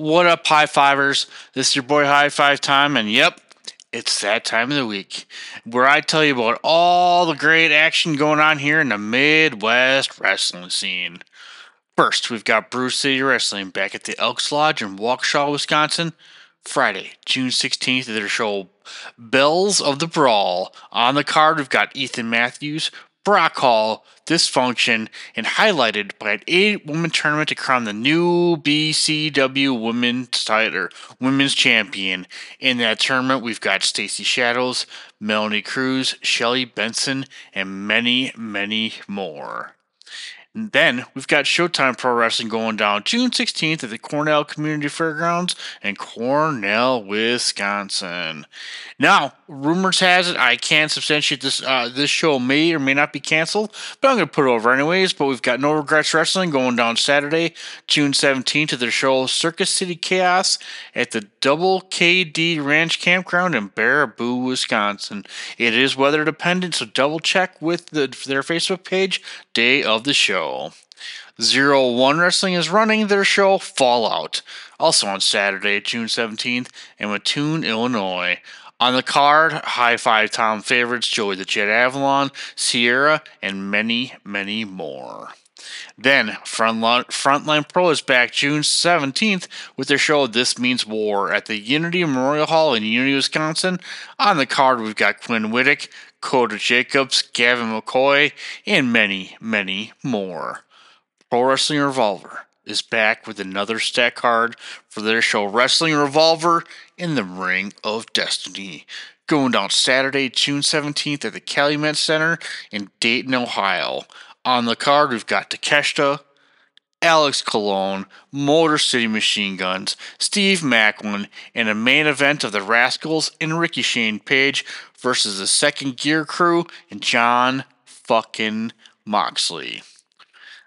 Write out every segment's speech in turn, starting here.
What up, high fivers? This is your boy High Five Time, and yep, it's that time of the week where I tell you about all the great action going on here in the Midwest wrestling scene. First, we've got Brew City Wrestling back at the Elks Lodge in Waukesha, Wisconsin, Friday, June 16th, at their show Belles of the Brawl. On the card, we've got Ethan Matthews, Brock Hall, Dysfunction, and highlighted by an eight woman tournament to crown the new BCW women's title, women's champion. In that tournament, we've got Stacy Shadows, Melanie Cruz, Shelly Benson, and many, many more. And then we've got Showtime Pro Wrestling going down June 16th at the Cornell Community Fairgrounds in Cornell, Wisconsin. Now, rumors has it I can't substantiate this. Uh, this show may or may not be canceled, but I'm going to put it over anyways. But we've got No Regrets Wrestling going down Saturday, June 17th at their show Circus City Chaos at the Double KD Ranch Campground in Baraboo, Wisconsin. It is weather dependent, so double check with the, their Facebook page day of the show show. Zero One Wrestling is running their show Fallout, also on Saturday, June 17th, in Mattoon, Illinois. On the card, High Five Tom favorites Joey the Jet Avalon, Sierra, and many, many more. Then, Frontline, Frontline Pro is back June 17th with their show This Means War at the Unity Memorial Hall in Unity, Wisconsin. On the card, we've got Quinn Whittick, Coda Jacobs, Gavin McCoy, and many, many more. Pro Wrestling Revolver is back with another stat card for their show Wrestling Revolver in the Ring of Destiny. Going down Saturday, June 17th at the Calumet Center in Dayton, Ohio. On the card, we've got Takeshita, Alex Colon, Motor City Machine Guns, Steve Maclin, and a main event of the Rascalz and Ricky Shane Page versus the Second Gear Crew and Jon fucking Moxley.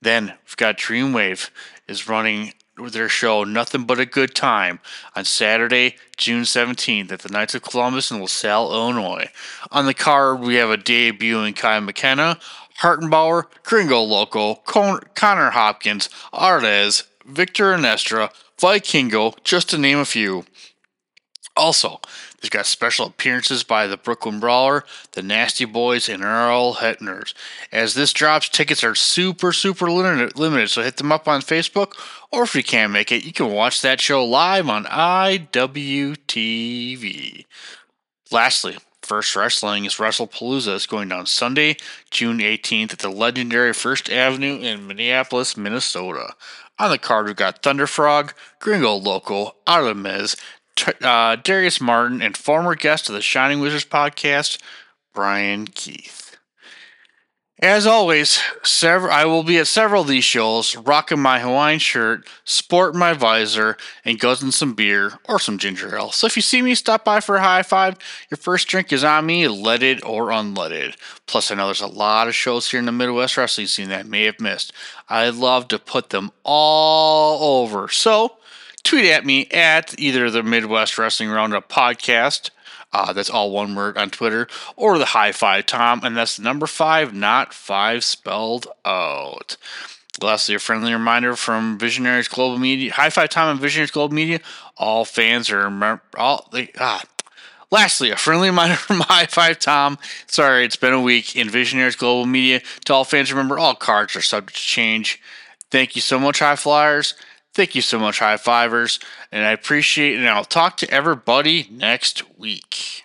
Then we've got Dreamwave is running their show Nothing But a Good Time on Saturday, June 17th at the Knights of Columbus in LaSalle, Illinois. On the card, we have a debut in Kai McKenna, Hartenbauer, Gringo Loco, Con- Connor Hopkins, Artez, Victor Anestra, Vikingo, just to name a few. Also, there's got special appearances by the Brooklyn Brawler, the Nasty Boys, and Earl Hebner's. As this drops, tickets are super, super limited, so hit them up on Facebook, or if you can't make it, you can watch that show live on IWTV. Lastly, First Wrestling is WrestlePalooza. It's going down Sunday, June 18th at the legendary First Avenue in Minneapolis, Minnesota. On the card, we've got Thunderfrog, Gringo Loco, Artemis, uh, Darius Martin, and former guest of the Shining Wizards podcast, Brian Keith. As always, I will be at several of these shows, rocking my Hawaiian shirt, sporting my visor, and guzzling some beer or some ginger ale. So if you see me stop by for a high five, your first drink is on me, leaded or unleaded. Plus, I know there's a lot of shows here in the Midwest wrestling scene that I may have missed. I'd love to put them all over. So tweet at me at either the Midwest Wrestling Roundup podcast uh, that's all one word on Twitter, or the High Five Tom, and that's number five, not five spelled out. Lastly, a friendly reminder from Visionaries Global Media, High Five Tom and Visionaries Global Media. All fans are all they ah. Lastly, a friendly reminder from High Five Tom. Sorry, it's been a week in Visionaries Global Media. To all fans, remember all cards are subject to change. Thank you so much, High Flyers. Thank you so much, high fivers, and I appreciate it. And I'll talk to everybody next week.